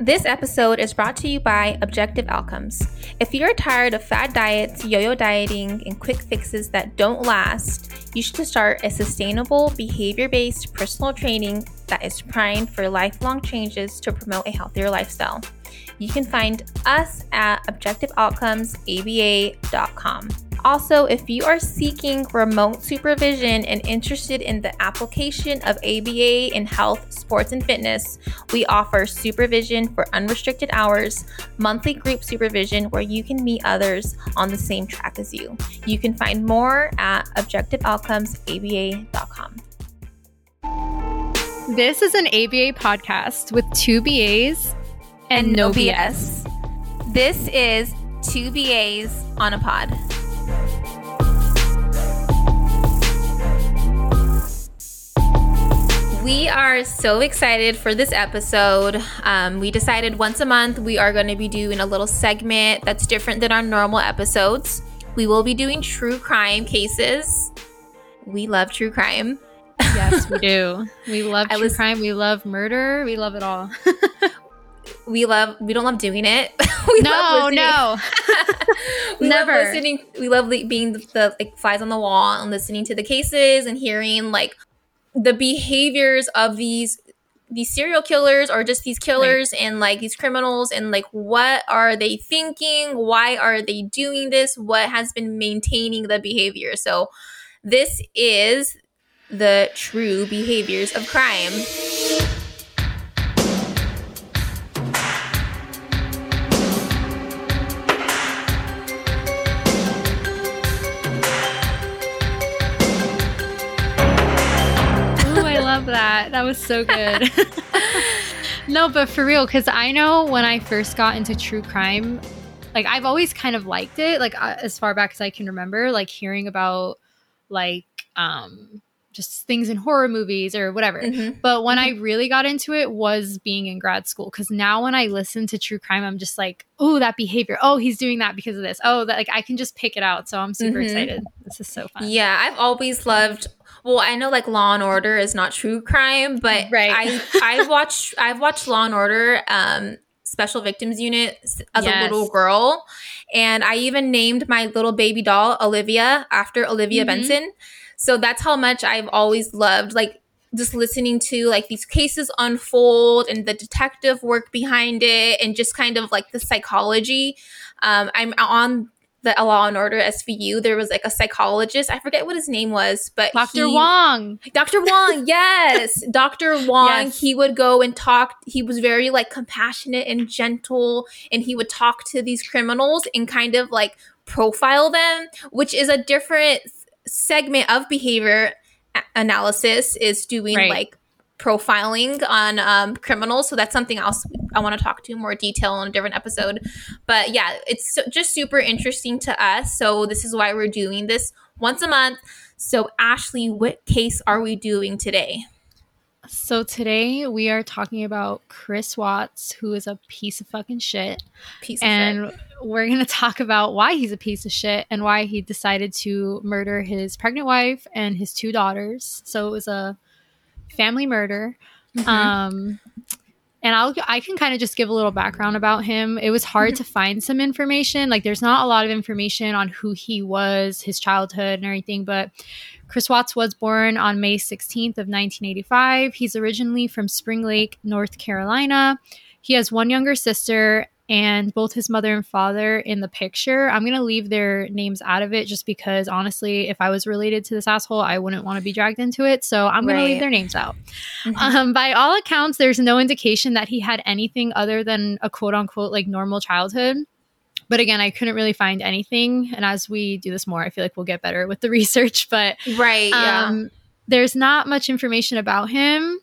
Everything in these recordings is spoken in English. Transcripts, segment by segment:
This episode is brought to you by Objective Outcomes. If you're tired of fad diets, yo yo dieting, and quick fixes that don't last, you should start a sustainable, behavior based personal training that is primed for lifelong changes to promote a healthier lifestyle. You can find us at objectiveoutcomesaba.com. Also, if you are seeking remote supervision and interested in the application of ABA in health, sports, and fitness, we offer supervision for unrestricted hours, monthly group supervision where you can meet others on the same track as you. You can find more at objectiveoutcomesaba.com. This is an ABA podcast with two BAs and, no BS. This is two BAs on a pod. We are so excited for this episode. Um, we decided once a month we are going to be doing a little segment that's different than our normal episodes. We will be doing true crime cases. We love true crime. Yes, we do. We love true was- crime. We love murder. We love it all. We love. We don't love doing it. we no, love listening- no. we Never. love listening. We love li- being the, the like flies on the wall and listening to the cases and hearing like the behaviors of these these serial killers or just these killers and like these criminals and like what are they thinking? Why are they doing this? What has been maintaining the behavior? So this is the true behaviors of crime. That. That was so good. no, but for real, because I know when I first got into true crime, like I've always kind of liked it, like uh, as far back as I can remember, like hearing about like um just things in horror movies or whatever. Mhm. But when I really got into it was being in grad school because now when I listen to true crime, I'm just like, oh, that behavior. Oh, he's doing that because of this. Oh, that like I can just pick it out. So I'm super Mhm. excited. This is so fun. Yeah, I've always loved. Well, I know like Law and Order is not true crime, but Right. I I watched I've watched Law and Order um Special Victims Unit as Yes. a little girl, and I even named my little baby doll Olivia after Olivia Mhm. Benson. So that's how much I've always loved like just listening to like these cases unfold and the detective work behind it and just kind of like the psychology. Um, I'm on the Law and Order SVU. There was like a psychologist. I forget what his name was, but Dr. he- Wong. Dr. Wong, yes. Dr. Wong, Yes. he would go and talk. He was very like compassionate and gentle, and he would talk to these criminals and kind of like profile them, which is a different segment of behavior analysis is doing Right. like profiling on um, criminals. So that's something else I want to talk to more detail on a different episode. But yeah, it's so- just super interesting to us. So this is why we're doing this once a month. So Ashley, what case are we doing today? So today we are talking about Chris Watts, who is a piece of fucking shit. Piece of and shit. we're going to talk about why he's a piece of shit and why he decided to murder his pregnant wife and his two daughters. So it was a family murder. Mhm. Um, and I'll I can kind of just give a little background about him. It was hard to find some information. Like there's not a lot of information on who he was, his childhood and everything, but Chris Watts was born on May 16th of 1985. He's originally from Spring Lake, North Carolina. He has one younger sister and both his mother and father in the picture. I'm going to leave their names out of it just because honestly, if I was related to this asshole, I wouldn't want to be dragged into it. So I'm going to leave their names out. Mhm. Um, by all accounts, there's no indication that he had anything other than a quote unquote like normal childhood. But again, I couldn't really find anything. And as we do this more, I feel like we'll get better with the research. But right. Yeah. um, there's not much information about him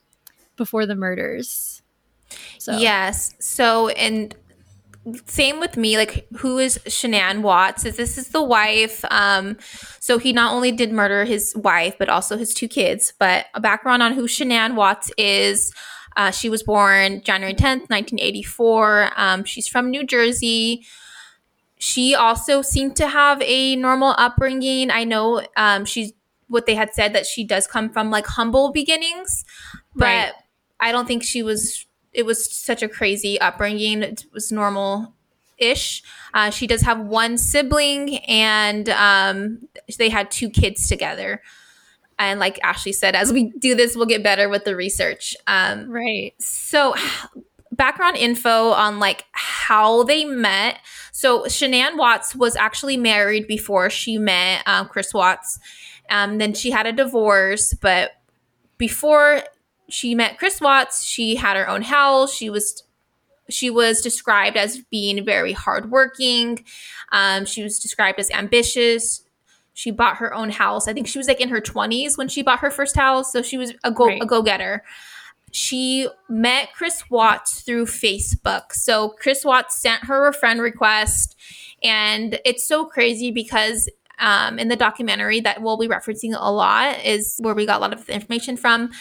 before the murders. So Yes. So, and same with me. Like, who is Shanann Watts? Is this is the wife? Um, so he not only did murder his wife, but also his two kids. But a background on who Shanann Watts is. Uh, she was born January 10th, 1984. Um, she's from New Jersey. She also seemed to have a normal upbringing. I know um, she's what they had said that she does come from like humble beginnings, but Right. I don't think she was it was such a crazy upbringing. It was normal ish. Uh, she does have one sibling, and um, they had two kids together. And like Ashley said, as we do this, we'll get better with the research. Um, right. So, background info on like how they met. So, Shanann Watts was actually married before she met um, Chris Watts. Um, then she had a divorce, but before she met Chris Watts, she had her own house. She was she was described as being very hardworking. Um, she was described as ambitious. She bought her own house. I think she was like in her 20s when she bought her first house. So she was a go right. a go getter. She met Chris Watts through Facebook. So Chris Watts sent her a friend request. And it's so crazy because um, in the documentary that we'll be referencing a lot is where we got a lot of the information from.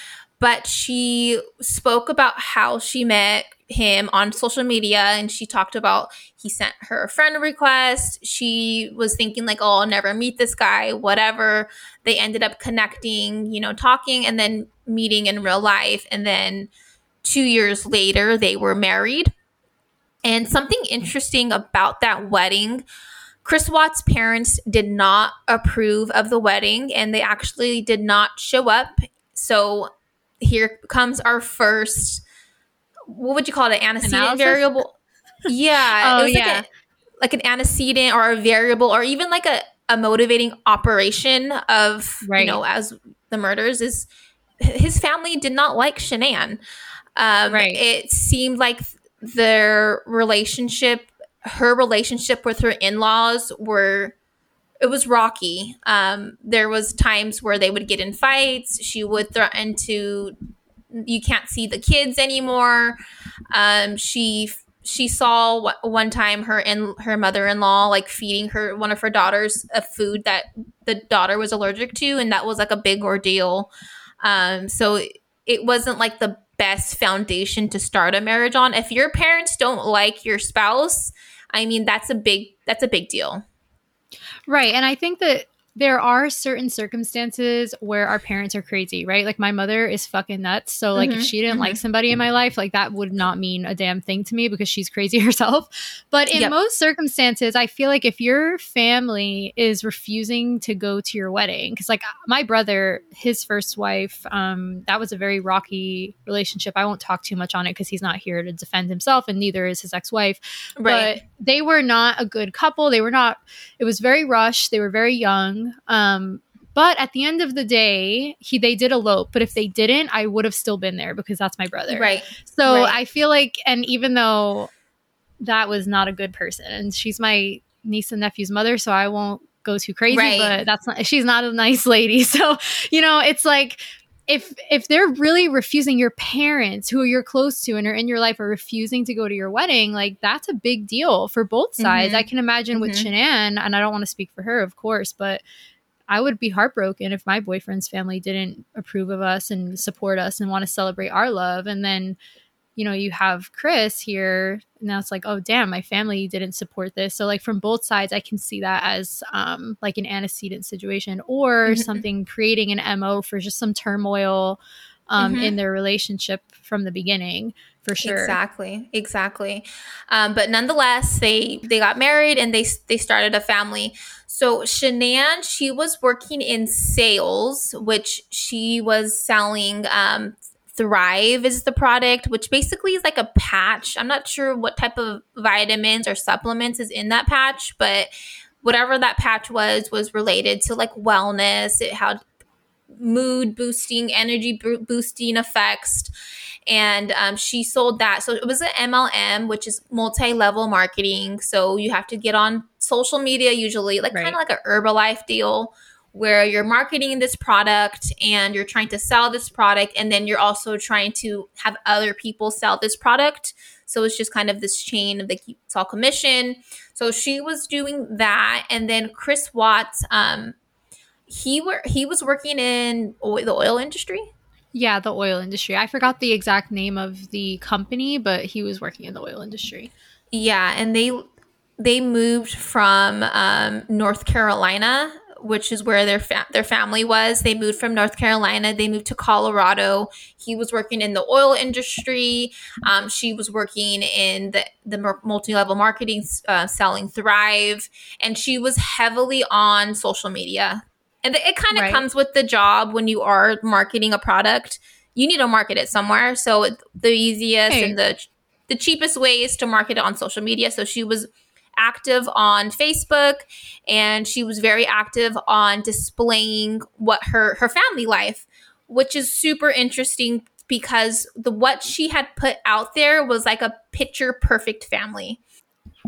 But she spoke about how she met him on social media and she talked about he sent her a friend request. She was thinking, like, oh, I'll never meet this guy, whatever. They ended up connecting, you know, talking and then meeting in real life. And then two years later, they were married. And something interesting about that wedding Chris Watts' parents did not approve of the wedding and they actually did not show up. So here comes our first what would you call it? An antecedent Analysis? variable. Yeah. oh, it was yeah. like, a, like an antecedent or a variable or even like a, a motivating operation of right. you know, as the murders is his family did not like Shanann. Um, right. It seemed like their relationship her relationship with her in-laws were it was rocky. Um, there was times where they would get in fights. She would threaten to you can't see the kids anymore. Um, she she saw one time her in her mother-in-law like feeding her one of her daughters a food that the daughter was allergic to and that was like a big ordeal um, so it wasn't like the best foundation to start a marriage on if your parents don't like your spouse I mean, that's a big that's a big deal. Right. And I think that there are certain circumstances where our parents are crazy, right? Like my mother is fucking nuts. So like mm-hmm, if she didn't mm-hmm. like somebody in my life, like that would not mean a damn thing to me because she's crazy herself. But in yep. most circumstances, I feel like if your family is refusing to go to your wedding, because like my brother, his first wife, um, that was a very rocky relationship. I won't talk too much on it because he's not here to defend himself, and neither is his ex-wife. Right. But they were not a good couple. They were not. It was very rushed. They were very young um, but at the end of the day, he they did elope. But if they didn't, I would have still been there because that's my brother. Right. So right. I feel like, and even though that was not a good person, and she's my niece and nephew's mother, so I won't go too crazy. Right. But that's not. She's not a nice lady. So you know, it's like if if they're really refusing your parents who you're close to and are in your life are refusing to go to your wedding like that's a big deal for both sides mm-hmm. i can imagine mm-hmm. with shanann and i don't want to speak for her of course but i would be heartbroken if my boyfriend's family didn't approve of us and support us and want to celebrate our love and then you know, you have Chris here. Now it's like, oh, damn, my family didn't support this. So, like, from both sides, I can see that as um, like an antecedent situation or mm-hmm. something creating an MO for just some turmoil um, mm-hmm. in their relationship from the beginning for sure exactly exactly um, but nonetheless they they got married and they they started a family so shanann she was working in sales which she was selling um, Thrive is the product, which basically is like a patch. I'm not sure what type of vitamins or supplements is in that patch, but whatever that patch was was related to like wellness. It had mood boosting, energy boosting effects. And um, she sold that. So it was an MLM, which is multi level marketing. So you have to get on social media, usually, like right. kind of like an Herbalife deal where you're marketing this product and you're trying to sell this product and then you're also trying to have other people sell this product. So it's just kind of this chain of like it's all commission. So she was doing that and then chris watts um he were he was working in oil, the oil industry? Yeah the oil industry. I forgot the exact name of the company but he was working in the oil industry. Yeah and they they moved from um, north carolina which is where their fa- their family was. They moved from North Carolina. They moved to Colorado. He was working in the oil industry. Um, she was working in the the multi level marketing, uh, selling Thrive, and she was heavily on social media. And it kind of right. comes with the job when you are marketing a product. You need to market it somewhere. So the easiest hey. and the the cheapest way is to market it on social media. So she was active on Facebook and she was very active on displaying what her her family life, which is super interesting because the what she had put out there was like a picture perfect family.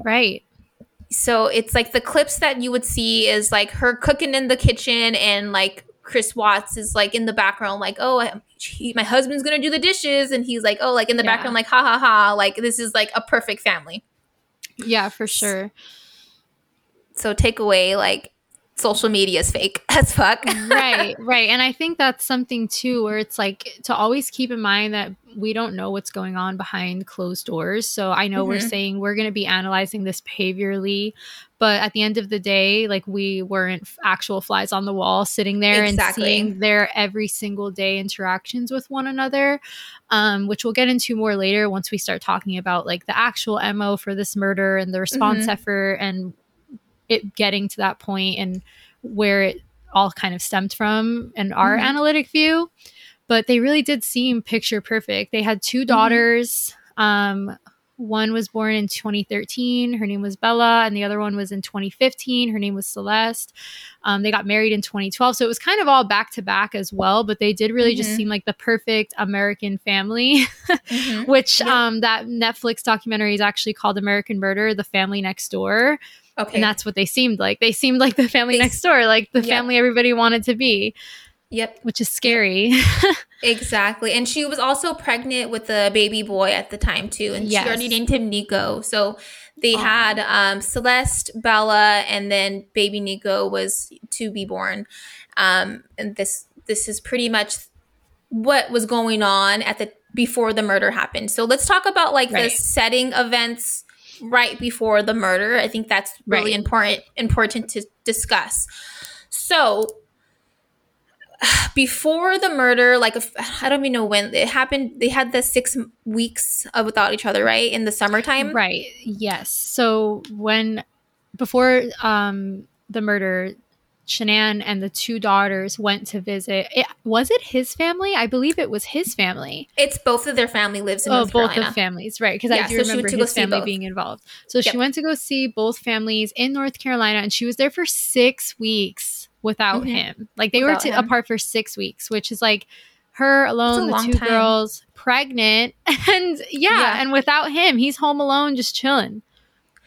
Right. So it's like the clips that you would see is like her cooking in the kitchen and like Chris Watts is like in the background, like, oh, he, my husband's gonna do the dishes, and he's like, oh, like in the yeah. background, like, ha ha ha, like this is like a perfect family. Yeah, for sure. So take away like social media is fake as fuck. right, right. And I think that's something too where it's like to always keep in mind that we don't know what's going on behind closed doors. So I know mm-hmm. we're saying we're going to be analyzing this behaviorally, but at the end of the day, like we weren't actual flies on the wall sitting there exactly. and seeing their every single day interactions with one another, um, which we'll get into more later once we start talking about like the actual MO for this murder and the response mm-hmm. effort and it getting to that point and where it all kind of stemmed from and our mm-hmm. analytic view but they really did seem picture perfect they had two mm-hmm. daughters mm-hmm. um, one was born in 2013 her name was bella and the other one was in 2015 her name was celeste um, they got married in 2012 so it was kind of all back to back as well but they did really mm-hmm. just seem like the perfect american family mm-hmm. which yeah. um, that netflix documentary is actually called american murder the family next door Okay. And that's what they seemed like. They seemed like the family they, next door, like the yep. family everybody wanted to be. Yep. Which is scary. exactly. And she was also pregnant with a baby boy at the time too. And yes. she already named him Nico. So they had um, Celeste, Bella, and then baby Nico was to be born. Um, and this this is pretty much what was going on at the before the murder happened. So let's talk about like right. the setting events right before the murder. I think that's really right. important important to discuss. So before the murder, like I don't even know when it happened. They had the six weeks of without each other, right? In the summertime, right? Yes. So when before um the murder, Shanann and the two daughters went to visit. It, was it his family? I believe it was his family. It's both of their family lives in oh, North both Carolina. of families, right? Because yeah, I do so remember his family being involved. So yep. she went to go see both families in North Carolina, and she was there for six weeks without mm-hmm. him. Like they without were t- apart for six weeks, which is like her alone, the two time. girls, pregnant, and yeah, yeah, and without him, he's home alone, just chilling.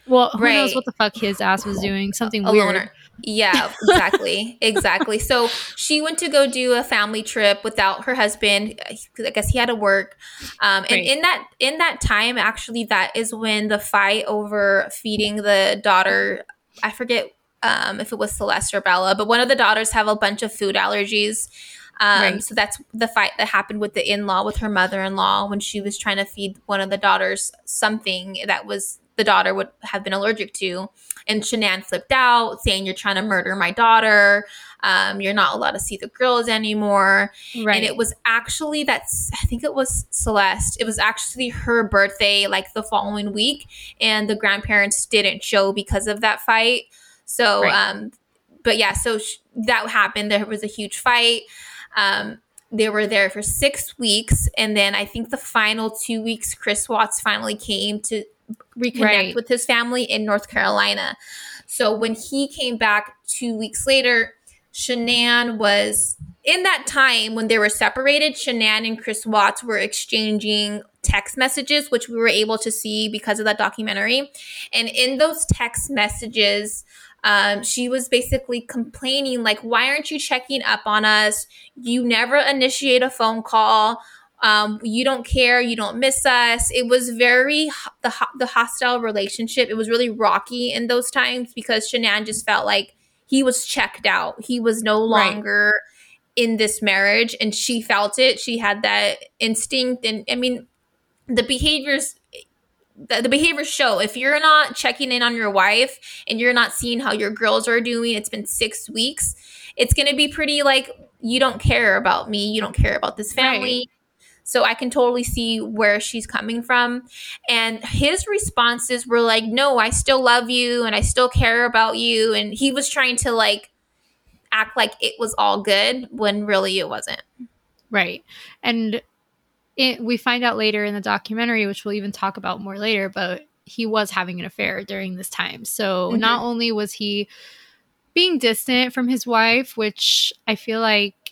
Well, who right. knows what the fuck his ass was doing? Something a weird. Loner. Yeah, exactly. exactly. So she went to go do a family trip without her husband I guess he had to work. Um, and right. in that in that time, actually, that is when the fight over feeding the daughter, I forget um, if it was Celeste or Bella, but one of the daughters have a bunch of food allergies. Um, right. So that's the fight that happened with the in law, with her mother in law, when she was trying to feed one of the daughters something that was the daughter would have been allergic to. And Shanann flipped out, saying, You're trying to murder my daughter. Um, you're not allowed to see the girls anymore. Right. And it was actually that, I think it was Celeste. It was actually her birthday, like the following week. And the grandparents didn't show because of that fight. So, right. um, but yeah, so sh- that happened. There was a huge fight. Um, they were there for six weeks. And then I think the final two weeks, Chris Watts finally came to reconnect right. with his family in North Carolina. So when he came back two weeks later, Shanann was in that time when they were separated. Shanann and Chris Watts were exchanging text messages, which we were able to see because of that documentary. And in those text messages, um, she was basically complaining, like, why aren't you checking up on us? You never initiate a phone call um, you don't care, you don't miss us. It was very the the hostile relationship. It was really rocky in those times because Shanann just felt like he was checked out. He was no longer right. in this marriage, and she felt it. She had that instinct, and I mean, the behaviors the, the behaviors show if you're not checking in on your wife and you're not seeing how your girls are doing, it's been six weeks, it's going to be pretty like, you don't care about me. You don't care about this family. Right. So I can totally see where she's coming from. And his responses were like, no, I still love you and I still care about you. And he was trying to like act like it was all good when really it wasn't. Right. And it, we find out later in the documentary, which we'll even talk about more later, but he was having an affair during this time. So mm-hmm. not only was he being distant from his wife, which I feel like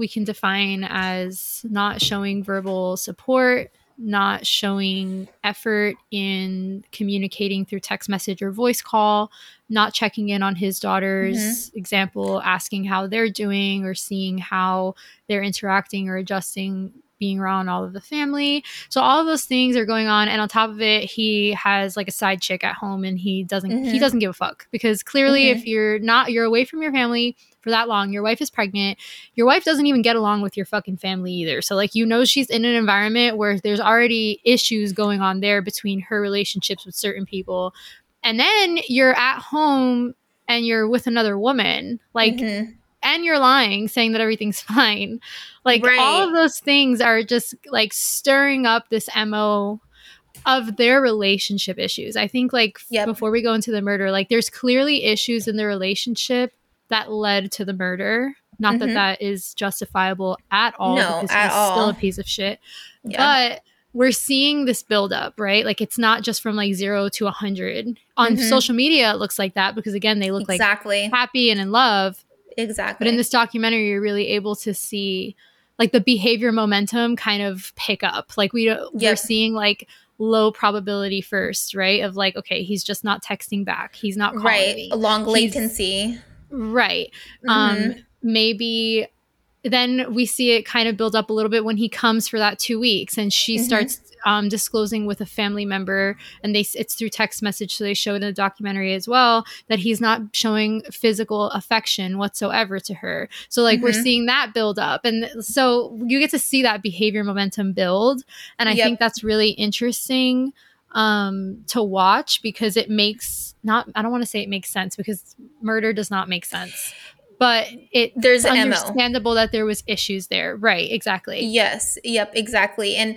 we can define as not showing verbal support, not showing effort in communicating through text message or voice call, not checking in on his daughters, mm-hmm. example, asking how they're doing or seeing how they're interacting or adjusting being around all of the family. So all of those things are going on and on top of it he has like a side chick at home and he doesn't mm-hmm. he doesn't give a fuck because clearly mm-hmm. if you're not you're away from your family for that long, your wife is pregnant, your wife doesn't even get along with your fucking family either. So like you know she's in an environment where there's already issues going on there between her relationships with certain people. And then you're at home and you're with another woman. Like mm-hmm and you're lying saying that everything's fine like right. all of those things are just like stirring up this mo of their relationship issues i think like yep. before we go into the murder like there's clearly issues in the relationship that led to the murder not mm-hmm. that that is justifiable at all no, because at all. still a piece of shit yeah. but we're seeing this build up, right? Like it's not just from like zero to a hundred. On mm-hmm. social media, it looks like that because again, they look exactly. like happy and in love. Exactly. But in this documentary, you're really able to see like the behavior momentum kind of pick up. Like we yep. we're seeing like low probability first, right? Of like, okay, he's just not texting back. He's not calling right. Long latency. He's, right. Um, mm-hmm. Um, maybe then we see it kind of build up a little bit when he comes for that two weeks and she mm-hmm. starts um, disclosing with a family member and they it's through text message so they show in the documentary as well that he's not showing physical affection whatsoever to her so like mm-hmm. we're seeing that build up and so you get to see that behavior momentum build and i yep. think that's really interesting um to watch because it makes not i don't want to say it makes sense because murder does not make sense but it there's understandable that there was issues there. Right exactly. Yes yep exactly. And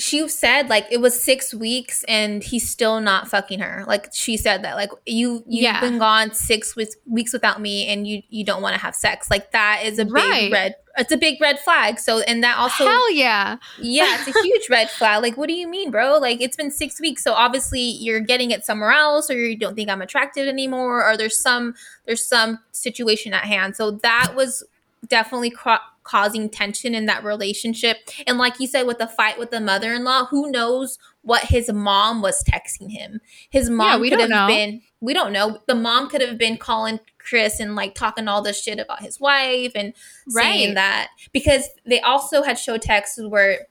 she said like it was six weeks and he's still not fucking her. Like she said that like you you've yeah. been gone six weeks weeks without me and you you don't want to have sex. Like that is a big red it's a big red flag. So and that also hell yeah. Yeah it's a huge red flag. Like what do you mean bro? Like it's been six weeks. So obviously you're getting it somewhere else or you don't think i'm attractive anymore or there's some there's some situation at hand. So that was definitely cro- causing tension in that relationship. And like you said, with the fight with the mother in law, who knows what his mom was texting him? His mom yeah, we could have know. been, we don't know. The mom could have been calling Chris and like talking all this shit about his wife and right. saying that because they also had show texts where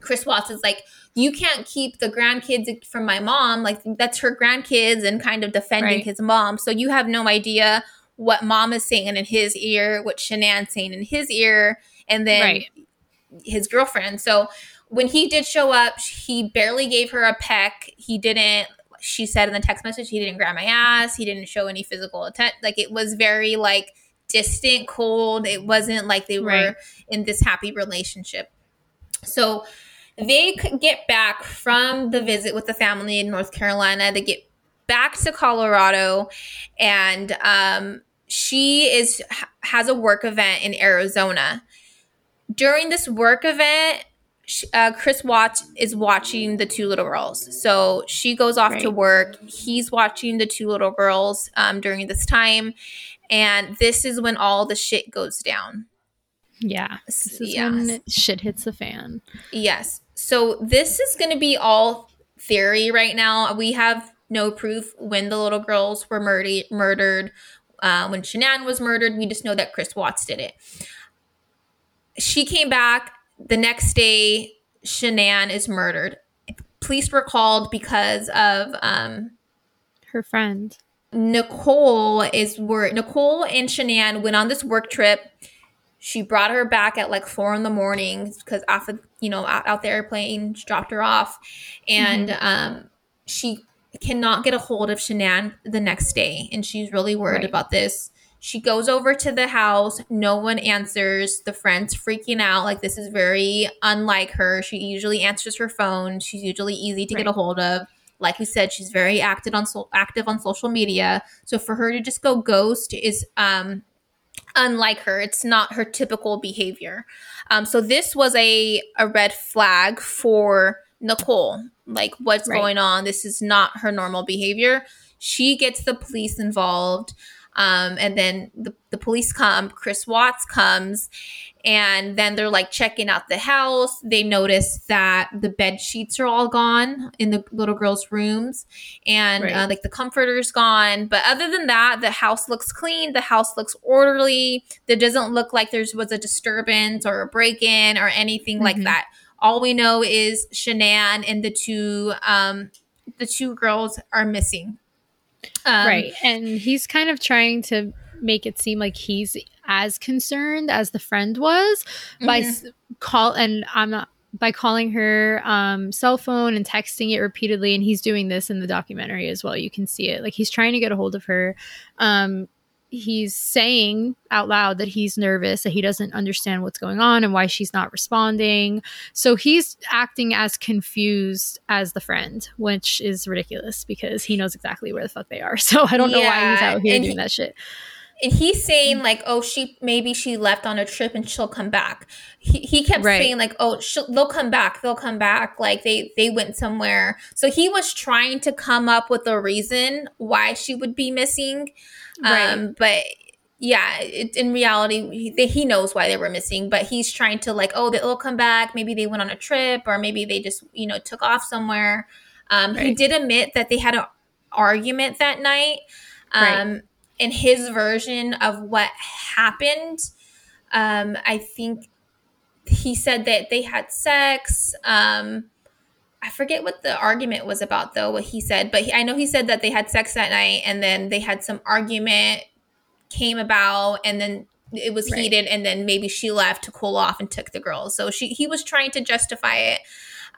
Chris Watts is like, you can't keep the grandkids from my mom. Like that's her grandkids and kind of defending right. his mom. So you have no idea what mom is saying in his ear, what Shanann's saying in his ear, and then right. his girlfriend. So when he did show up, he barely gave her a peck. He didn't, she said in the text message, he didn't grab my ass. He didn't show any physical attention. Like it was very like distant, cold. It wasn't like they were right. in this happy relationship. So they could get back from the visit with the family in North Carolina. They get back to Colorado, and um, she is has a work event in Arizona. During this work event, uh, Chris Watts is watching the two little girls. So she goes off right. to work. He's watching the two little girls um, during this time, and this is when all the shit goes down. Yeah, this is yes. when shit hits the fan. Yes. So this is going to be all theory right now. We have no proof when the little girls were murdered. Murdered uh, when Shanann was murdered. We just know that Chris Watts did it. She came back the next day. Shanann is murdered. Police were called because of um, her friend. Nicole is where Nicole and Shanann went on this work trip. She brought her back at like four in the morning because off of you know out, out the airplane, dropped her off, and mm-hmm. um, she cannot get a hold of Shanann the next day, and she's really worried Right. about this. She goes over to the house. No one answers. The friend's freaking out. Like, this is very unlike her. She usually answers her phone. She's usually easy to get a hold of. Like you said, she's very active on so- active on social media. So for her to just go ghost is um, unlike her. It's not her typical behavior. Um, so this was a a red flag for Nicole. Like, what's Right. going on? This is not her normal behavior. She gets the police involved. Um, and then the, the police come, Chris Watts comes, and then they're like checking out the house. They notice that the bed sheets are all gone in the little girl's rooms, and Right. uh, like the comforter's gone. But other than that, the house looks clean. The house looks orderly. There doesn't look like there was a disturbance or a break in or anything like Mhm. that. All we know is Shanann and the two um, the two girls are missing. Um, right. And he's kind of trying to make it seem like he's as concerned as the friend was by mhm. s- call and I'm not by calling her um, cell phone and texting it repeatedly and he's doing this in the documentary as well you can see it like he's trying to get a hold of her um, he's saying out loud that he's nervous that he doesn't understand what's going on and why she's not responding. So he's acting as confused as the friend which is ridiculous because he knows exactly where the fuck they are. So i don't know why he's out here doing he- that shit and he's saying like oh she maybe she left on a trip and she'll come back. He, he kept Right. saying like oh they'll come back they'll come back. Like they they went somewhere. So he was trying to come up with a reason why she would be missing. Um but yeah it, in reality he, he knows why they were missing but he's trying to like oh they'll come back. Maybe they went on a trip or maybe they just you know took off somewhere. Um he did admit that they had an argument that night. Um In his version of what happened um i think he said that they had sex um I forget what the argument was about though, what he said, but he, I know he said that they had sex that night and then they had some argument came about and then it was Right. heated and then maybe she left to cool off and took the girls. So she he was trying to justify it.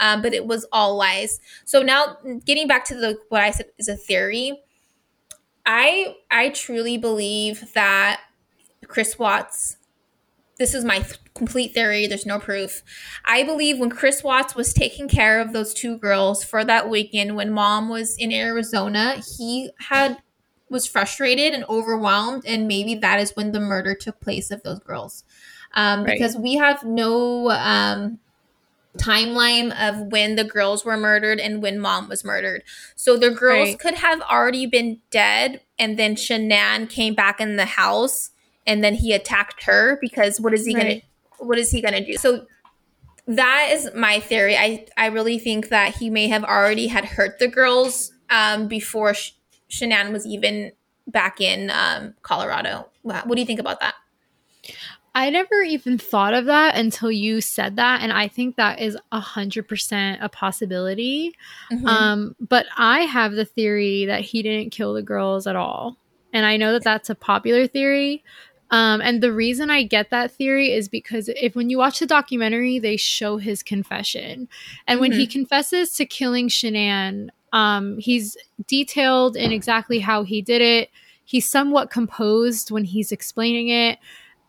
Um, but it was all lies. So now getting back to the what I said is a theory. I I truly believe that Chris Watts this is my th- complete theory. There's no proof. I believe when Chris Watts was taking care of those two girls for that weekend when mom was in Arizona, he had was frustrated and overwhelmed, and maybe that is when the murder took place of those girls. Um, Right. Because we have no um, timeline of when the girls were murdered and when mom was murdered. So the girls Right. could have already been dead, and then Shanann came back in the house, and then he attacked her because what is he Right. gonna what is he gonna do? So that is my theory. I I really think that he may have already had hurt the girls um, before Sh- Shanann was even back in um, Colorado. Wha- What do you think about that? I never even thought of that until you said that, and I think that is a hundred percent a possibility. Mhm. Um, but I have the theory that he didn't kill the girls at all, and I know that that's a popular theory. Um, and the reason I get that theory is because if when you watch the documentary, they show his confession, and when he confesses to killing Shanann, um, he's detailed in exactly how he did it. He's somewhat composed when he's explaining it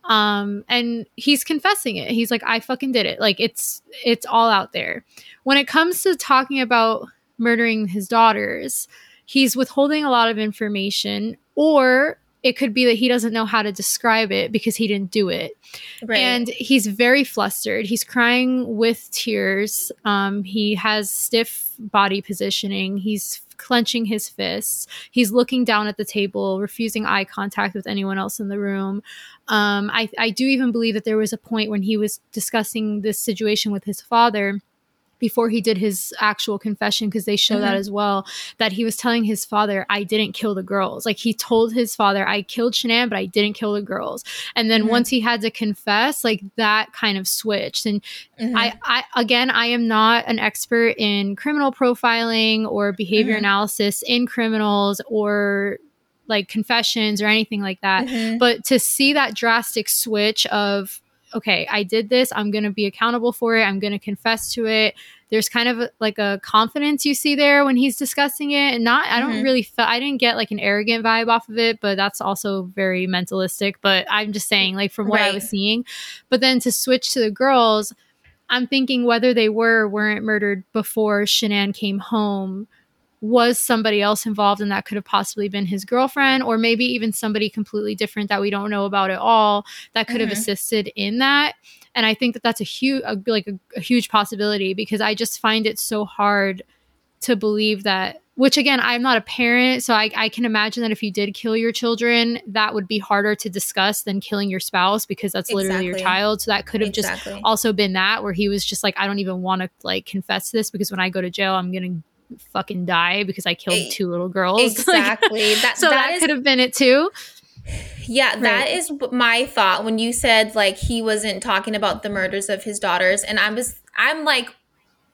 um and he's confessing it. He's like i fucking did it. Like it's it's all out there. When it comes to talking about murdering his daughters he's withholding a lot of information or it could be that he doesn't know how to describe it because he didn't do it. Right. and he's very flustered. He's crying with tears. Um, he has stiff body positioning. He's clenching his fists. He's looking down at the table refusing eye contact with anyone else in the room. Um, I, I do even believe that there was a point when he was discussing this situation with his father before he did his actual confession because they show that Mhm. as well that he was telling his father i didn't kill the girls like he told his father i killed shanann but i didn't kill the girls and then Mhm. once he had to confess like that kind of switched and Mhm. I, I again i am not an expert in criminal profiling or behavior Mhm. analysis in criminals or like confessions or anything like that Mhm. but to see that drastic switch of okay i did this i'm going to be accountable for it i'm going to confess to it. There's kind of like a confidence you see there when he's discussing it and not i don't Mhm. really feel i didn't get like an arrogant vibe off of it but that's also very mentalistic but i'm just saying like from what i was seeing. But then to switch to the girls i'm thinking whether they were or weren't murdered before shanann came home was somebody else involved and that could have possibly been his girlfriend or maybe even somebody completely different that we don't know about at all that could have Mhm. assisted in that. And i think that that's a huge like a, a huge possibility because i just find it so hard to believe that which again i'm not a parent so I, I can imagine that if you did kill your children that would be harder to discuss than killing your spouse because that's literally your child. So that could have just also been that where he was just like i don't even want to like confess this because when i go to jail i'm gonna fucking die because i killed two little girls Like, Exactly. That so that, that is could have been it too Yeah, that Right. is my thought when you said like he wasn't talking about the murders of his daughters and I was I'm like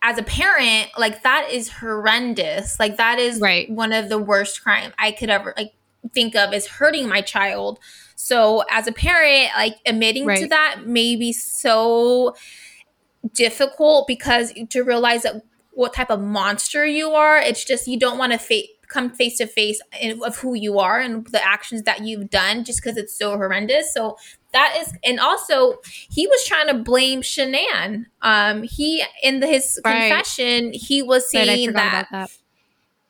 as a parent, like that is horrendous. Like that is Right. one of the worst crime I could ever like think of is hurting my child. So as a parent, like admitting to that may be so difficult because to realize that what type of monster you are, it's just you don't want to fa- come face to face of who you are and the actions that you've done just because it's so horrendous. So that is, and also he was trying to blame Shanann. Um, he in the, his Right. confession, he was saying forgot that that.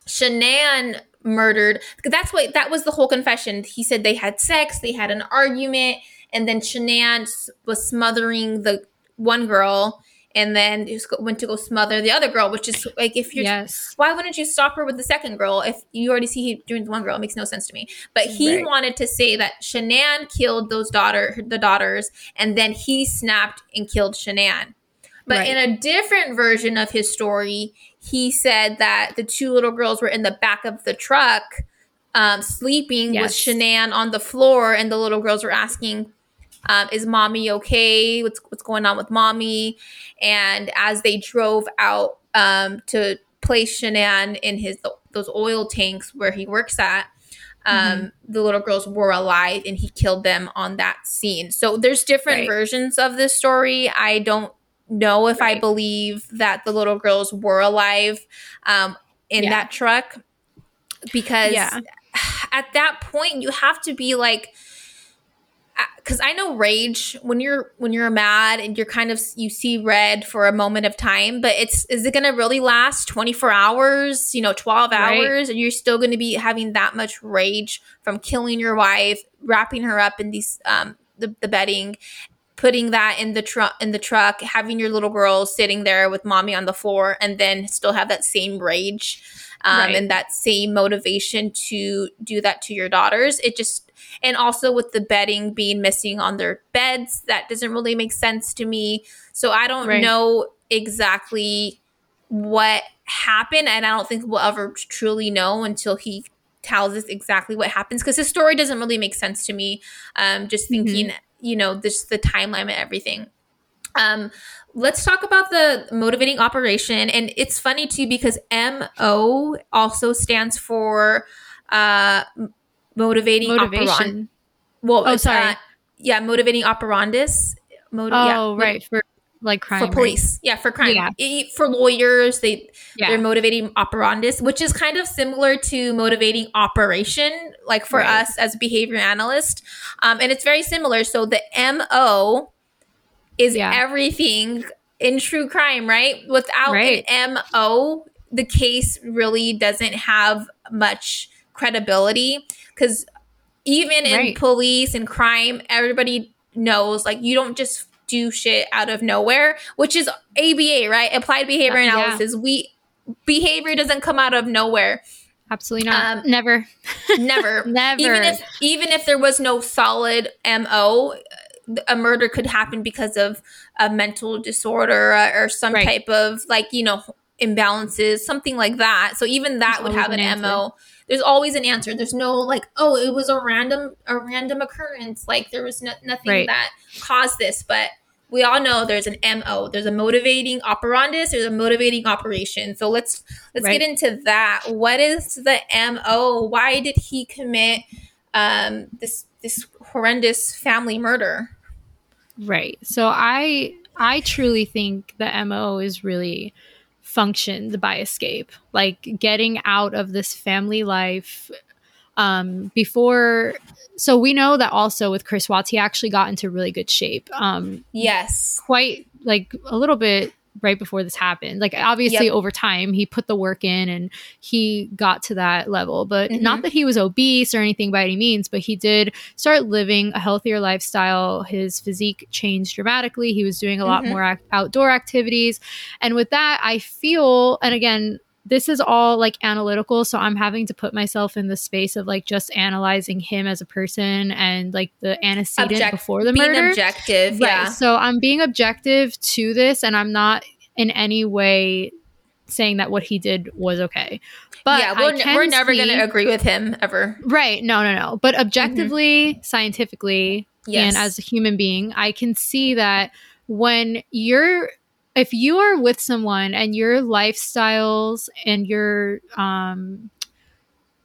Shanann murdered that's what that was the whole confession. He said they had sex, they had an argument, and then Shanann was smothering the one girl, and then just went to go smother the other girl. Which is like if you're yes why wouldn't you stop her with the second girl if you already see he doing the one girl? It makes no sense to me. But he Right. wanted to say that Shanann killed those daughter the daughters, and then he snapped and killed Shanann. But Right. in a different version of his story, he said that the two little girls were in the back of the truck, um, sleeping Yes. with Shanann on the floor, and the little girls were asking, um, "Is mommy okay? What's what's going on with mommy?" And as they drove out um, to place Shanann in his those oil tanks where he works at, um, Mm-hmm. the little girls were alive, and he killed them on that scene. So there's different Right. versions of this story. I don't know if I believe that the little girls were alive um, in Yeah. that truck because Yeah. at that point you have to be like because I know rage when you're when you're mad and you're kind of you see red for a moment of time, but it's is it going to really last 24 hours? You know, 12 Right. hours, and you're still going to be having that much rage from killing your wife, wrapping her up in these um the, the bedding, putting that in the truck in the truck, having your little girl sitting there with mommy on the floor, and then still have that same rage. Um, Right. and that same motivation to do that to your daughters. It just and also with the bedding being missing on their beds that doesn't really make sense to me. So i don't Right. know exactly what happened and i don't think we'll ever truly know until he tells us exactly what happens because his story doesn't really make sense to me um just thinking you know this the timeline and everything. Um let's talk about the motivating operation. And it's funny too because mo also stands for uh motivating motivation well, Oh, sorry. uh, yeah, motivating operandus. Moti- yeah, oh right for like crime For right? police, yeah, for crime. Yeah. E- For lawyers, they yeah they're motivating operandus, which is kind of similar to motivating operation, like for Right. us as behavior analyst. Um, and it's very similar. So the MO is Yeah. everything in true crime, right? Without Right. an MO, the case really doesn't have much credibility because even in police and crime, everybody knows like you don't just do shit out of nowhere, which is ABA, right? Applied behavior Yeah. analysis. We behavior doesn't come out of nowhere. absolutely not Um, never Never. never Even if even if there was no solid MO, a murder could happen because of a mental disorder uh, or some Right. type of like, you know, imbalances, something like that. So even that There's would have an, an. MO. There's always an answer. There's no like, oh, it was a random a random occurrence. Like there was no, nothing Right. that caused this, but we all know there's an MO. There's a motivating operandus. There's a motivating operation. So let's let's Right. get into that. What is the MO? Why did he commit um, this this horrendous family murder? Right. So I I truly think the MO is really functioned by escape, like getting out of this family life um, before. So we know that also with Chris Watts, he actually got into really good shape. Um, yes, quite like a little bit right before this happened. Like obviously yep. over time he put the work in and he got to that level, but mm-hmm. not that he was obese or anything by any means, but he did start living a healthier lifestyle. His physique changed dramatically. He was doing a lot mm-hmm. more outdoor activities. And with that, I feel and again, this is all like analytical so i'm having to put myself in the space of like just analyzing him as a person and like the antecedent Object- before the being murder objective right. yeah so i'm being objective to this and i'm not in any way saying that what he did was okay but yeah we're, n- we're never going to agree with him ever right no no no but objectively mm-hmm. scientifically yes. and as a human being i can see that when you're if you are with someone and your lifestyles and your um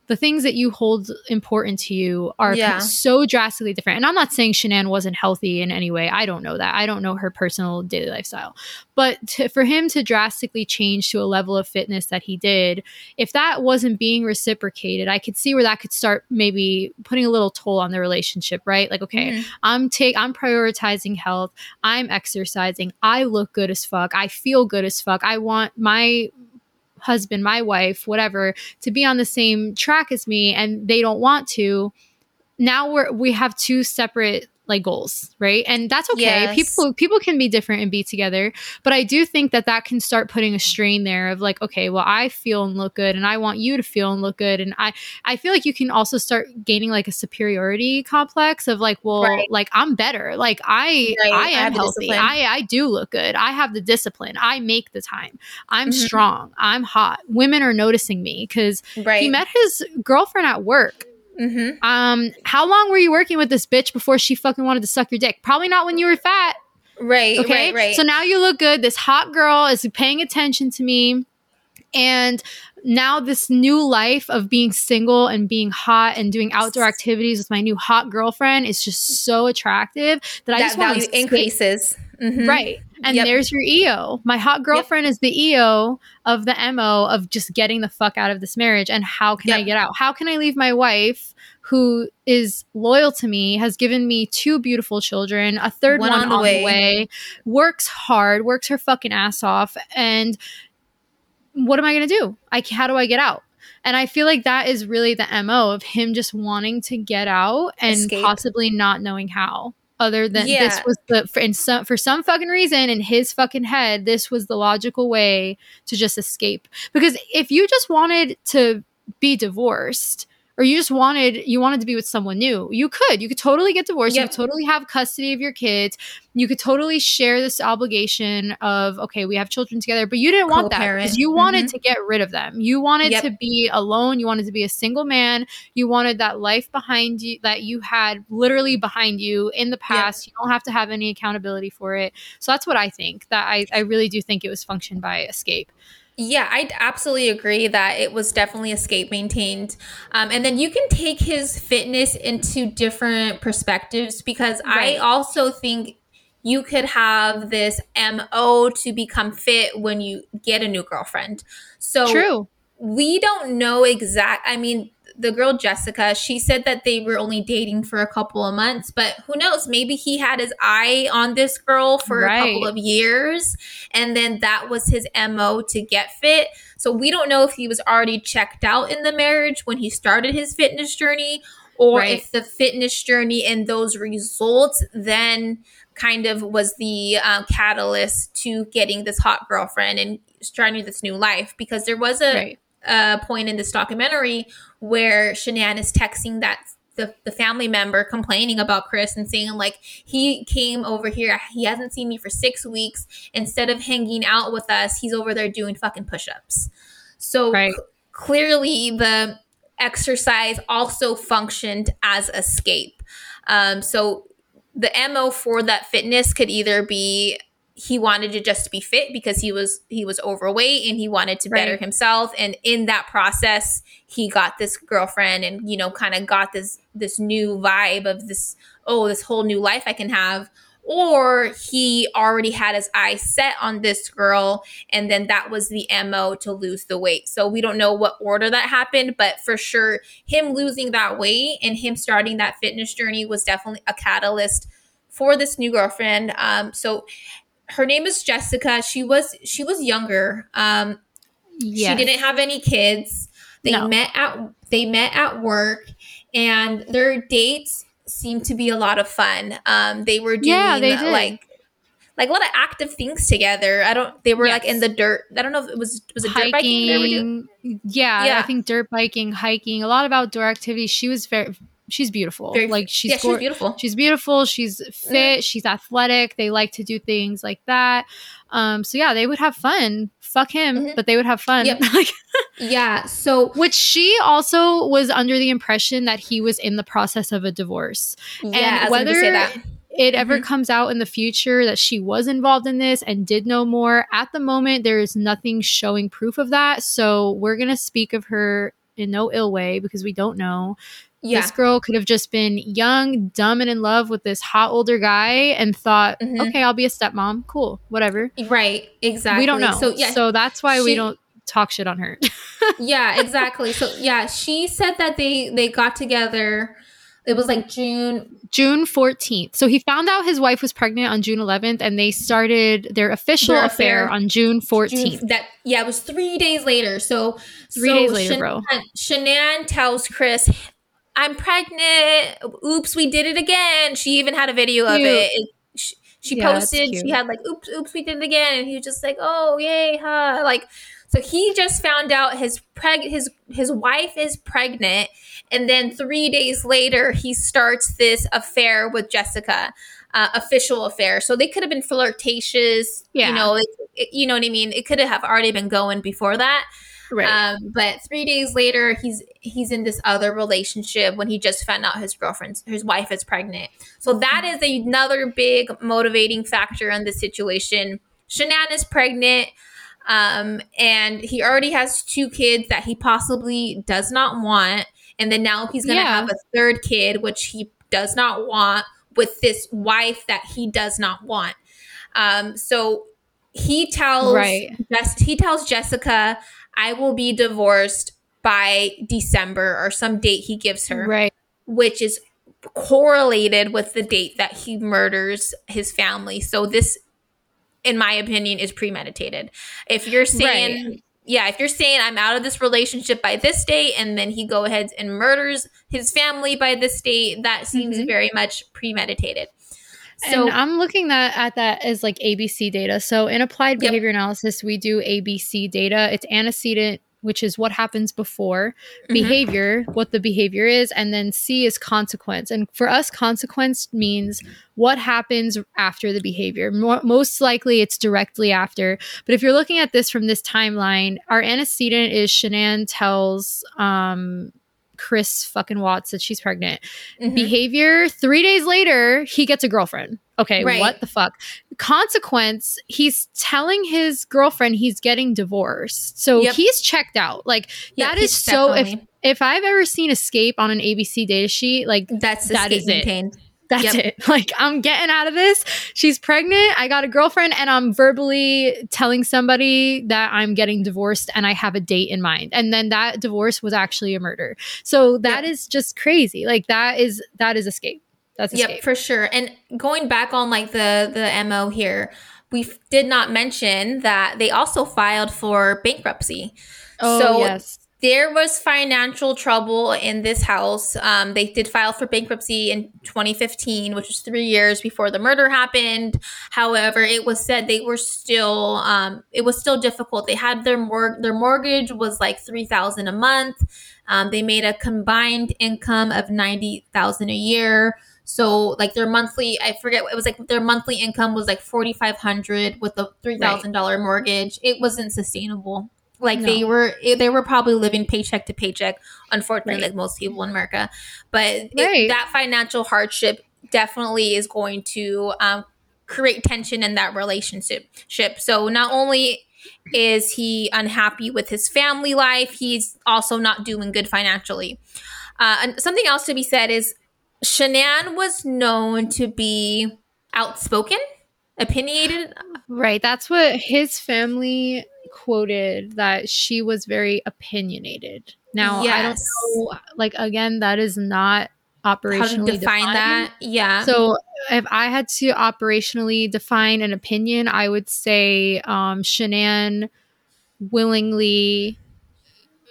the things that you hold important to you are yeah. so drastically different. And I'm not saying Shanann wasn't healthy in any way. I don't know that. I don't know her personal daily lifestyle. But to, for him to drastically change to a level of fitness that he did, if that wasn't being reciprocated, I could see where that could start maybe putting a little toll on the relationship, right? Like, okay, mm-hmm. I'm take I'm prioritizing health. I'm exercising. I look good as fuck. I feel good as fuck. I want my husband, my wife, whatever, to be on the same track as me and they don't want to, now we're we have two separate like goals right? And that's okay. Yes. people people can be different and be together but i do think that that can start putting a strain there of like okay well i feel and look good and i want you to feel and look good and i i feel like you can also start gaining like a superiority complex of like well right. like i'm better. Like i right. i am I healthy. i i do look good. I have the discipline. I make the time. I'm mm-hmm. strong. I'm hot. Women are noticing me because right. he met his girlfriend at work Mm-hmm. Um, how long were you working with this bitch before she fucking wanted to suck your dick? Probably not when you were fat. Right. Okay. Right, right. So now you look good. This hot girl is paying attention to me. And now this new life of being single and being hot and doing outdoor activities with my new hot girlfriend is just so attractive that, I just value increases. Mm-hmm. Right. And yep. there's your EO. My hot girlfriend yep. is the EO of the MO of just getting the fuck out of this marriage. And how can yep. I get out? How can I leave my wife who is loyal to me, has given me two beautiful children, a third one, one on, the, on way. the way, works hard, works her fucking ass off. And what am I going to do? I, how do I get out? And I feel like that is really the MO of him just wanting to get out and Escape. possibly not knowing how other than yeah. this was the for, some, for some fucking reason in his fucking head this was the logical way to just escape because if you just wanted to be divorced or you just wanted you wanted to be with someone new. You could you could totally get divorced. Yep. you could totally have custody of your kids. You could totally share this obligation of okay we have children together but you didn't want that because you wanted mm-hmm. to get rid of them. You wanted yep. to be alone. You wanted to be a single man. You wanted that life behind you that you had literally behind you in the past. Yep. you don't have to have any accountability for it. So that's what i think that i, I really do think it was functioned by escape yeah, I absolutely agree that it was definitely escape maintained. Um, and then you can take his fitness into different perspectives because right. I also think you could have this MO to become fit when you get a new girlfriend. So True. We don't know exact I mean the girl Jessica, she said that they were only dating for a couple of months, but who knows? Maybe he had his eye on this girl for right. a couple of years, and then that was his MO to get fit. So we don't know if he was already checked out in the marriage when he started his fitness journey, or right. if the fitness journey and those results then kind of was the um, catalyst to getting this hot girlfriend and starting this new life because there was a right a point in this documentary where Shanann is texting that the, the family member complaining about Chris and saying like he came over here he hasn't seen me for six weeks. Instead of hanging out with us he's over there doing fucking push-ups. So right. c- clearly the exercise also functioned as escape. Um, so the mo for that fitness could either be he wanted to just be fit because he was he was overweight and he wanted to better himself. And in that process he got this girlfriend and you know kind of got this this new vibe of this oh this whole new life I can have. Or he already had his eyes set on this girl and then that was the mo to lose the weight. So we don't know what order that happened but for sure him losing that weight and him starting that fitness journey was definitely a catalyst for this new girlfriend. Um so her name is jessica she was she was younger um Yes. she didn't have any kids they No. met at they met at work and their dates seemed to be a lot of fun um they were doing Yeah, they did. like like a lot of active things together i don't they were like in the dirt i don't know if it was was it dirt biking they were doing hiking. Yeah, Yeah. I think dirt biking, hiking, a lot of outdoor activities. She was very, she's beautiful. Very- like she's yeah she's beautiful She's beautiful. She's fit. She's athletic. They like to do things like that. Um, so yeah, they would have fun. Fuck him, Mhm. but they would have fun. Yep. Yeah so which she also was under the impression that he was in the process of a divorce. yeah say whether that It ever Mhm. comes out in the future that she was involved in this and did know more. At the moment, there is nothing showing proof of that. So we're gonna speak of her in no ill way because we don't know. Yeah This girl could have just been young, dumb, and in love with this hot older guy and thought, Mhm. okay, I'll be a stepmom. Cool, whatever. right exactly We don't know. so yeah So that's why we don't talk shit on her. yeah exactly so yeah she said that they they got together it was like june June 14th. So he found out his wife was pregnant on June 11th and they started their official Their affair, affair. on June 14th. June, that yeah, it was three days later. So Three so days later, Shanann, bro. Shanann tells Chris, "I'm pregnant. Oops, we did it again." She even had a video of it. It- she she Yeah, posted. She had like, "Oops, oops, we did it again," and he was just like, "Oh, yay, huh?" Like, so he just found out his preg his his wife is pregnant, and then three days later he starts this affair with Jessica. Uh, official affair, so they could have been flirtatious. Yeah. You know, it, it- you know what I mean. It could have already been going before that. Right. Um, but three days later, he's he's in this other relationship when he just found out his girlfriend's his wife is pregnant. So that is another big motivating factor in the situation. Shanann is pregnant, um, and he already has two kids that he possibly does not want, and then now he's going to Yeah. have a third kid, which he does not want with this wife that he does not want. Um, so he tells Right. Jess, he tells Jessica, "I will be divorced by December or some date he gives her." right. which is correlated with the date that he murders his family. So this in my opinion is premeditated. If you're saying yeah, if you're saying I'm out of this relationship by this date and then he go ahead and murders his family by this date, that seems Mhm. very much premeditated. So and I'm looking that at that as like ABC data. So in applied Yep. behavior analysis, we do ABC data. It's antecedent, which is what happens before Mhm. behavior, what the behavior is, and then C is consequence. And for us, consequence means what happens after the behavior. Mo- most likely, it's directly after. But if you're looking at this from this timeline, our antecedent is Shanann tells um, Chris fucking Watts that she's pregnant Mhm. behavior three days later he gets a girlfriend okay Right. what the fuck consequence he's telling his girlfriend he's getting divorced so Yep. he's checked out like Yeah, that is so if definitely- if i've ever seen escape on an abc data sheet like that's that is it. maintained. That's Yep. it like i'm getting out of this she's pregnant i got a girlfriend and i'm verbally telling somebody that i'm getting divorced and i have a date in mind and then that divorce was actually a murder so that Yep. is just crazy like that is that is escape that's escape Yep, for sure. And going back on like the the mo here, we f- did not mention that they also filed for bankruptcy. Oh so yes. There was financial trouble in this house. Um, they did file for bankruptcy in 2015, which was three years before the murder happened. However, it was said they were still um, it was still difficult. They had their mor- their mortgage was like three thousand a month. Um, they made a combined income of ninety thousand a year. So like their monthly, I forget it was like their monthly income was like forty five hundred with a three thousand dollar mortgage. It wasn't sustainable. Like they were, they were probably living paycheck to paycheck. Unfortunately, Right. like most people in America, but it- that financial hardship definitely is going to um, create tension in that relationship. Ship. So not only is he unhappy with his family life, he's also not doing good financially. Uh, and something else to be said is Shanann was known to be outspoken, opinionated. Right. That's what his family quoted that she was very opinionated. Now, I don't know like again that is not How operationally to define defined. that? Yeah. So if I had to operationally define an opinion, I would say um Shanann willingly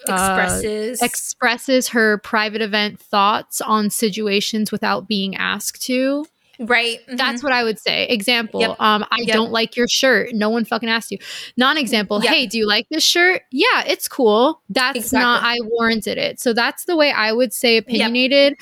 uh, expresses expresses her private event thoughts on situations without being asked to. Right. That's what I would say. Example, Yep. um, I Yep. don't like your shirt. No one fucking asked you. Non-example, Yep. hey, do you like this shirt? Yeah, it's cool. That's Exactly. not I warranted it. So that's the way I would say opinionated,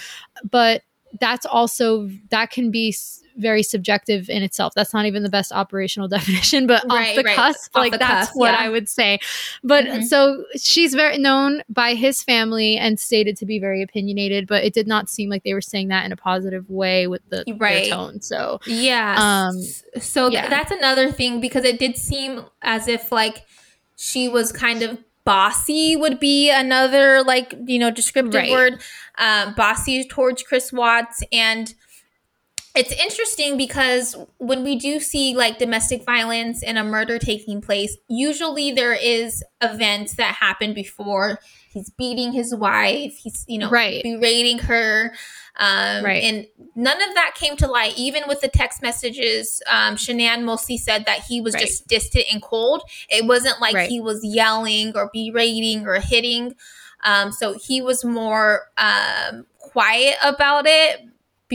but that's also that can be very subjective in itself. That's not even the best operational definition, but Right, off the right. cusp, Off like the that's cuff, what yeah. I would say. But Mhm. so she's very known by his family and stated to be very opinionated, but it did not seem like they were saying that in a positive way with the Right. tone. So Yeah. Um, so th- yeah. that's another thing because it did seem as if like she was kind of bossy would be another like you know descriptive Right. word um, bossy towards chris watts and it's interesting because when we do see like domestic violence and a murder taking place usually there is events that happen before he's beating his wife he's you know Right. berating her um, Right. and none of that came to light even with the text messages um, shanann mostly said that he was Right. just distant and cold it wasn't like Right. he was yelling or berating or hitting um, so he was more um, quiet about it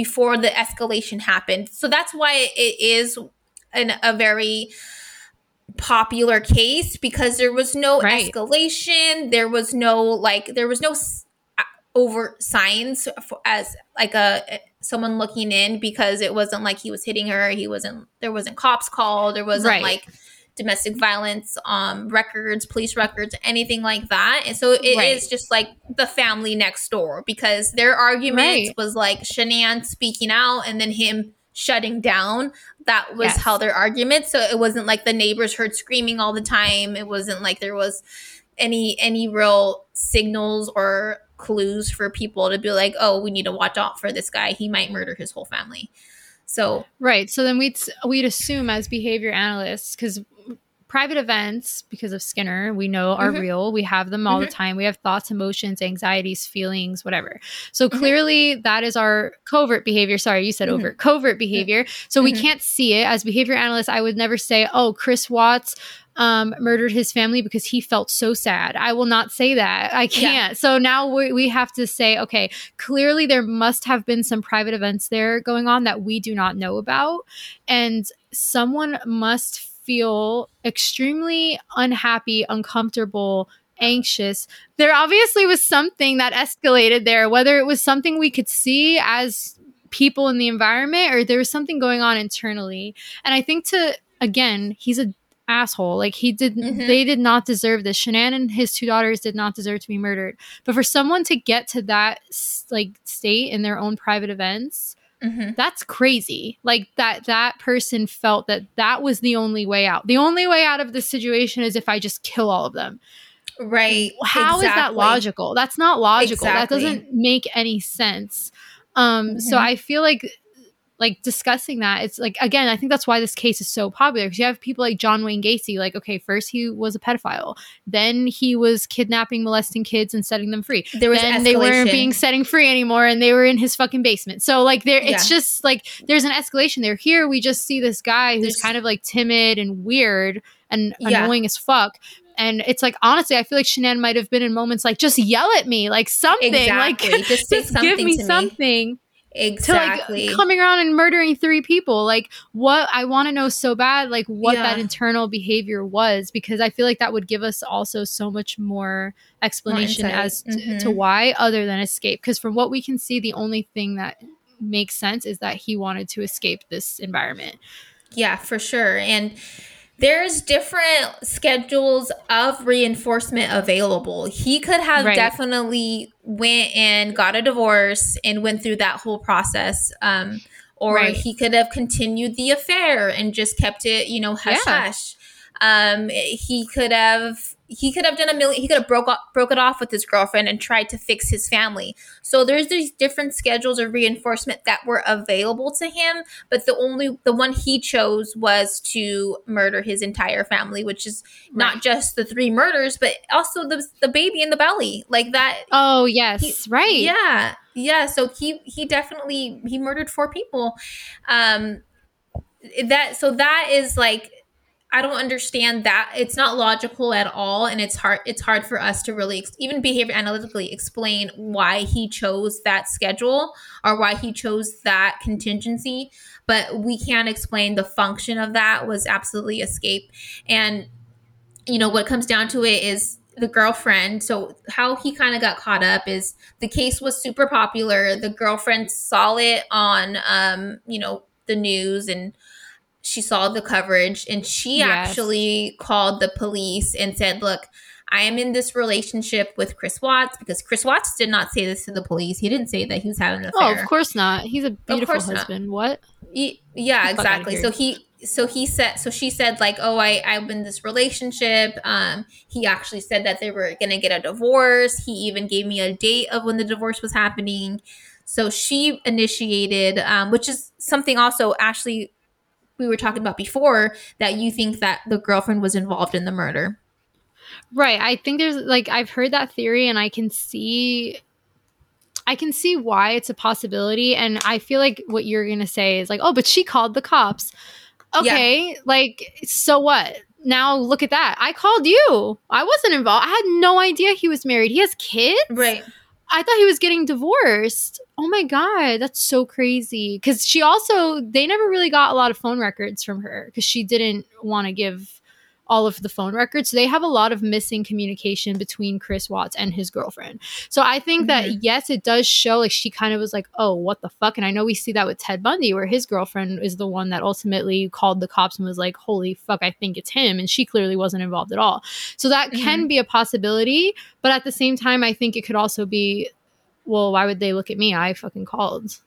before the escalation happened. So that's why it is an, a very popular case because there was no Right. escalation. There was no like there was no s- uh, overt signs for, as like a someone looking in because it wasn't like he was hitting her. He wasn't. There wasn't cops called. There wasn't Right. like domestic violence um records police records anything like that and so it is Right. just like the family next door because their argument Right. was like shanann speaking out and then him shutting down that was Yes. how their argument so it wasn't like the neighbors heard screaming all the time it wasn't like there was any any real signals or clues for people to be like oh we need to watch out for this guy he might murder his whole family so Right. So then we'd we'd assume as behavior analysts because private events because of Skinner we know are Mhm. real. We have them all the time. We have thoughts, emotions, anxieties, feelings, whatever. So clearly that is our covert behavior. Sorry, you said Mhm. overt. Covert behavior. So we Mhm. can't see it as behavior analysts. I would never say, "Oh, Chris Watts um, murdered his family because he felt so sad." I will not say that. I can't. So now we, we have to say, okay, clearly there must have been some private events there going on that we do not know about and someone must feel extremely unhappy uncomfortable anxious there obviously was something that escalated there whether it was something we could see as people in the environment or there was something going on internally and i think to again he's a asshole. Like he did Mhm. they did not deserve this. Shanann and his two daughters did not deserve to be murdered. But for someone to get to that like state in their own private events mhm. that's crazy. Like that that person felt that that was the only way out. The only way out of this situation is if i just kill all of them. Right. How is that logical? That's not logical. Exactly. that doesn't make any sense. Um so Mhm. i feel like like discussing that it's like again i think that's why this case is so popular because you have people like john wayne gacy like okay first he was a pedophile then he was kidnapping molesting kids and setting them free there was then they weren't being setting free anymore and they were in his fucking basement. So like there it's Yeah. just like there's an escalation there. Here we just see this guy who's There's- kind of like timid and weird and Yeah. annoying as fuck. And it's like honestly, I feel like Shanann might have been in moments like just yell at me, like something, Exactly. like Just say give me to me. Exactly to like coming around and murdering three people. Like what I want to know so bad, like what Yeah. that internal behavior was, because I feel like that would give us also so much more explanation insight. as t- Mhm. to why, other than escape. Because from what we can see, the only thing that makes sense is that he wanted to escape this environment. Yeah, for sure. And there's different schedules of reinforcement available. He could have Right. definitely went and got a divorce and went through that whole process. Um, or Right. he could have continued the affair and just kept it, you know, hush Yeah. hush. Um, he could have he could have done a million he could have broke off, broke it off with his girlfriend and tried to fix his family. So there's these different schedules of reinforcement that were available to him but the only the one he chose was to murder his entire family which is not just the three murders but also the the baby in the belly. Like that Oh yes, He- right. yeah yeah. So he he definitely he murdered four people. Um that so that is like i don't understand that. It's not logical at all and it's hard it's hard for us to really even behavior analytically explain why he chose that schedule or why he chose that contingency but we can't explain the function of that was absolutely escape. And you know what comes down to it is the girlfriend. So how he kind of got caught up is the case was super popular. The girlfriend saw it on um you know the news and she saw the coverage and she Yes. actually called the police and said look i am in this relationship with chris watts because chris watts did not say this to the police he didn't say that he was having an affair Oh, of course not. He's a beautiful course not. husband. What? Ye- yeah Get the fuck outta exactly so he so he said so she said like oh i i'm in this relationship um he actually said that they were gonna get a divorce he even gave me a date of when the divorce was happening so she initiated um which is something also ashley we were talking about before that you think that the girlfriend was involved in the murder Right. I think there's like I've heard that theory and I can see I can see why it's a possibility and I feel like what you're going to say is like, "Oh, but she called the cops." Okay, like so what? Now look at that. I called you. I wasn't involved. I had no idea he was married. He has kids? right I thought he was getting divorced. Oh my god, that's so crazy. Cuz she also they never really got a lot of phone records from her cuz she didn't want to give all of the phone records. So they have a lot of missing communication between Chris Watts and his girlfriend. So I think that mm-hmm. yes, it does show like she kind of was like, "Oh, what the fuck?" And I know we see that with Ted Bundy where his girlfriend is the one that ultimately called the cops and was like, "Holy fuck, I think it's him." And she clearly wasn't involved at all. So that mm-hmm. can be a possibility, but at the same time I think it could also be well, why would they look at me? I fucking called.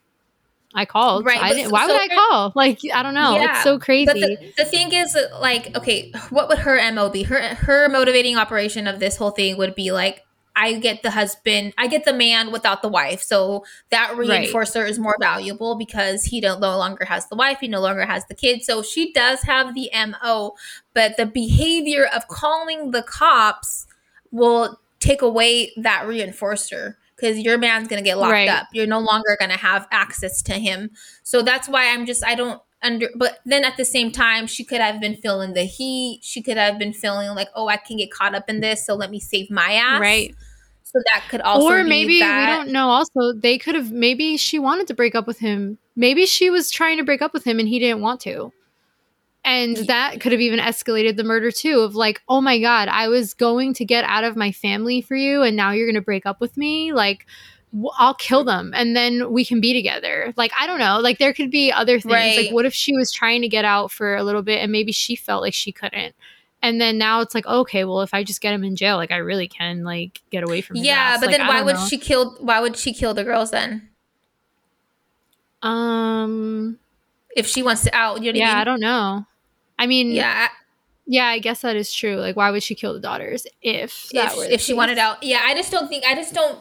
I called. Right, I didn't, so- why would I call? Like I don't know. Yeah, it's so crazy. But the, the thing is, like, okay, what would her mo be? Her her motivating operation of this whole thing would be like, I get the husband, I get the man without the wife, so that Right. reinforcer is more valuable because he don't, no longer has the wife, he no longer has the kid. So she does have the mo, but the behavior of calling the cops will take away that reinforcer because your man's gonna get locked Right. up. You're no longer gonna have access to him. So that's why I'm just I don't under but then at the same time she could have been feeling the heat. She could have been feeling like, oh, I can get caught up in this, so let me save my ass. right. So that could also or be maybe we don't know also they could have maybe she wanted to break up with him maybe she was trying to break up with him and he didn't want to and that could have even escalated the murder too of like oh my god i was going to get out of my family for you and now you're going to break up with me like I'll kill them and then we can be together. Like, I don't know. Like, there could be other things. Like, what if she was trying to get out for a little bit and maybe she felt like she couldn't? And then now it's like, okay, well, if I just get him in jail, like, I really can, like, get away from Yeah, but Like, then why would know. she kill why would she kill the girls then? Um, If she wants to out, you know yeah, I I don't know. I mean, yeah, yeah, I guess that is true. Like, why would she kill the daughters if that if, if she wanted out. Yeah, I just don't think I just don't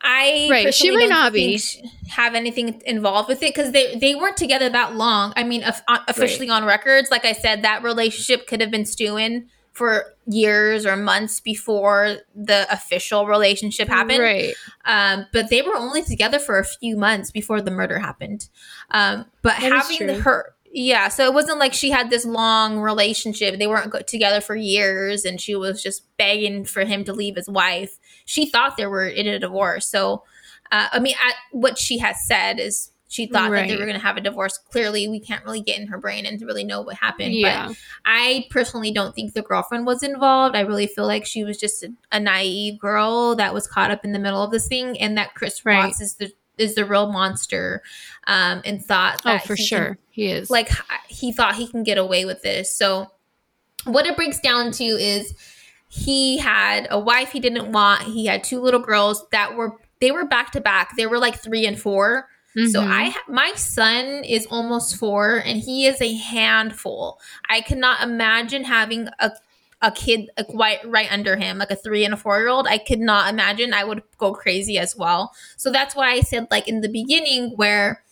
I Right, she might don't be. have anything involved with it because they they weren't together that long. I mean, of- uh, officially on records, like I said, that relationship could have been stewing for years or months before the official relationship happened. Right. Um, but they were only together for a few months before the murder happened. Um, but That having her, yeah, so it wasn't like she had this long relationship. They weren't together for years, and she was just begging for him to leave his wife. She thought they were in a divorce. So, uh, I mean, I, what she has said is she thought that they were going to have a divorce. Clearly, we can't really get in her brain and to really know what happened. Yeah. But I personally don't think the girlfriend was involved. I really feel like she was just a, a naive girl that was caught up in the middle of this thing, and that Chris Right. Watts is the is the real monster, um, and thought oh, for he can- sure. he is. like he thought he can get away with this. So what it breaks down to is he had a wife he didn't want. He had two little girls that were they were back to back. They were like three and 4 So Mhm. I my son is almost four and he is a handful. I cannot imagine having a a kid like right, right under him, like a three and a four year old, I could not imagine. I would go crazy as well. So that's why I said like in the beginning where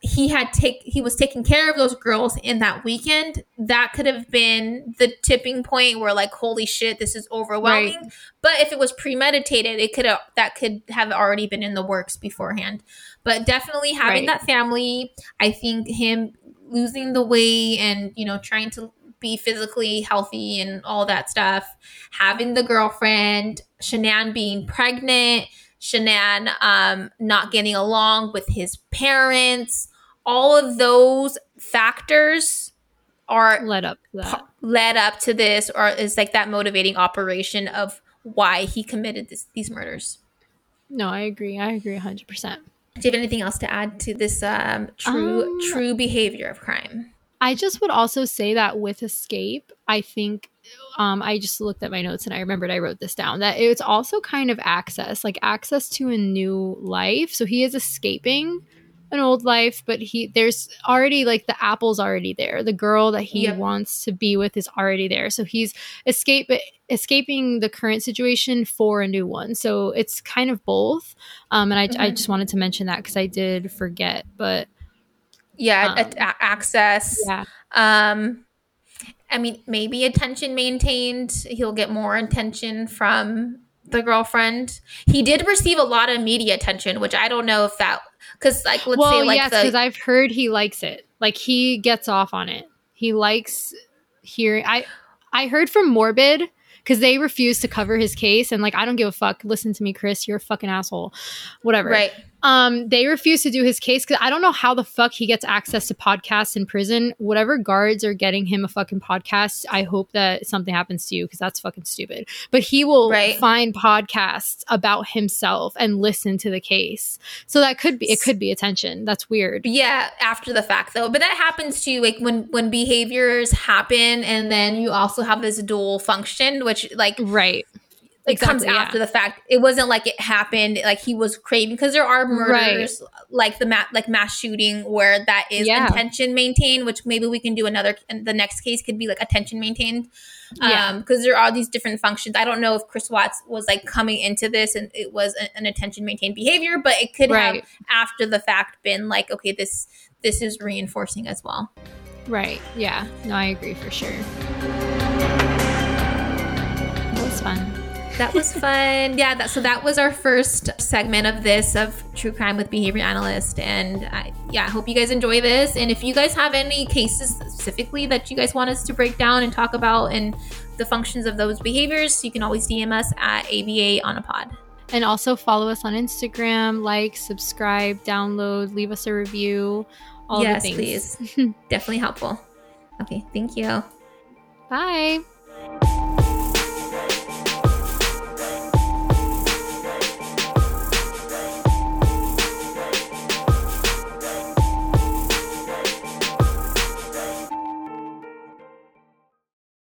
he had take he was taking care of those girls in that weekend that could have been the tipping point where like holy shit this is overwhelming right. but if it was premeditated it could have that could have already been in the works beforehand but definitely having right. that family i think him losing the weight and you know trying to be physically healthy and all that stuff having the girlfriend shanann being pregnant Shanann um, not getting along with his parents. All of those factors are led up led up to this, or is like that motivating operation of why he committed this, these murders. No, I agree. I agree 100%. Do you have anything else to add to this um, true um, true behavior of crime? I just would also say that with escape, I think um, I just looked at my notes and I remembered I wrote this down that it's also kind of access, like access to a new life. So he is escaping an old life, but he there's already like the apple's already there. The girl that he yep. wants to be with is already there. So he's escape escaping the current situation for a new one. So it's kind of both. Um, and I, mm-hmm. I just wanted to mention that because I did forget, but yeah, um, a- access. Yeah. Um, I mean, maybe attention maintained. He'll get more attention from the girlfriend. He did receive a lot of media attention, which I don't know if that because like let's well, say like yes, because I've heard he likes it. Like he gets off on it. He likes hearing. I I heard from Morbid because they refuse to cover his case and like I don't give a fuck. Listen to me, Chris. You're a fucking asshole. Whatever. Right. Um, they refuse to do his case because I don't know how the fuck he gets access to podcasts in prison. Whatever guards are getting him a fucking podcast, I hope that something happens to you because that's fucking stupid. But he will right. find podcasts about himself and listen to the case. So that could be it could be attention. That's weird. Yeah, after the fact though. But that happens to you like when when behaviors happen and then you also have this dual function, which like right it exactly, comes after yeah. the fact. It wasn't like it happened, like he was craving because there are murders right. like the mass like mass shooting where that is yeah. attention maintained, which maybe we can do another. The next case could be like attention maintained, yeah. um, because there are all these different functions. I don't know if Chris Watts was like coming into this and it was a, an attention maintained behavior, but it could right. have after the fact been like, okay, this this is reinforcing as well. Right. Yeah. No, I agree for sure. That was fun that was fun. yeah, that, so that was our first segment of this of True Crime with Behavior Analyst. And I, yeah, I hope you guys enjoy this. And if you guys have any cases specifically that you guys want us to break down and talk about and the functions of those behaviors, you can always DM us at ABA on a pod. And also follow us on Instagram, like, subscribe, download, leave us a review. All yes, please. Definitely helpful. Okay, thank you. Bye.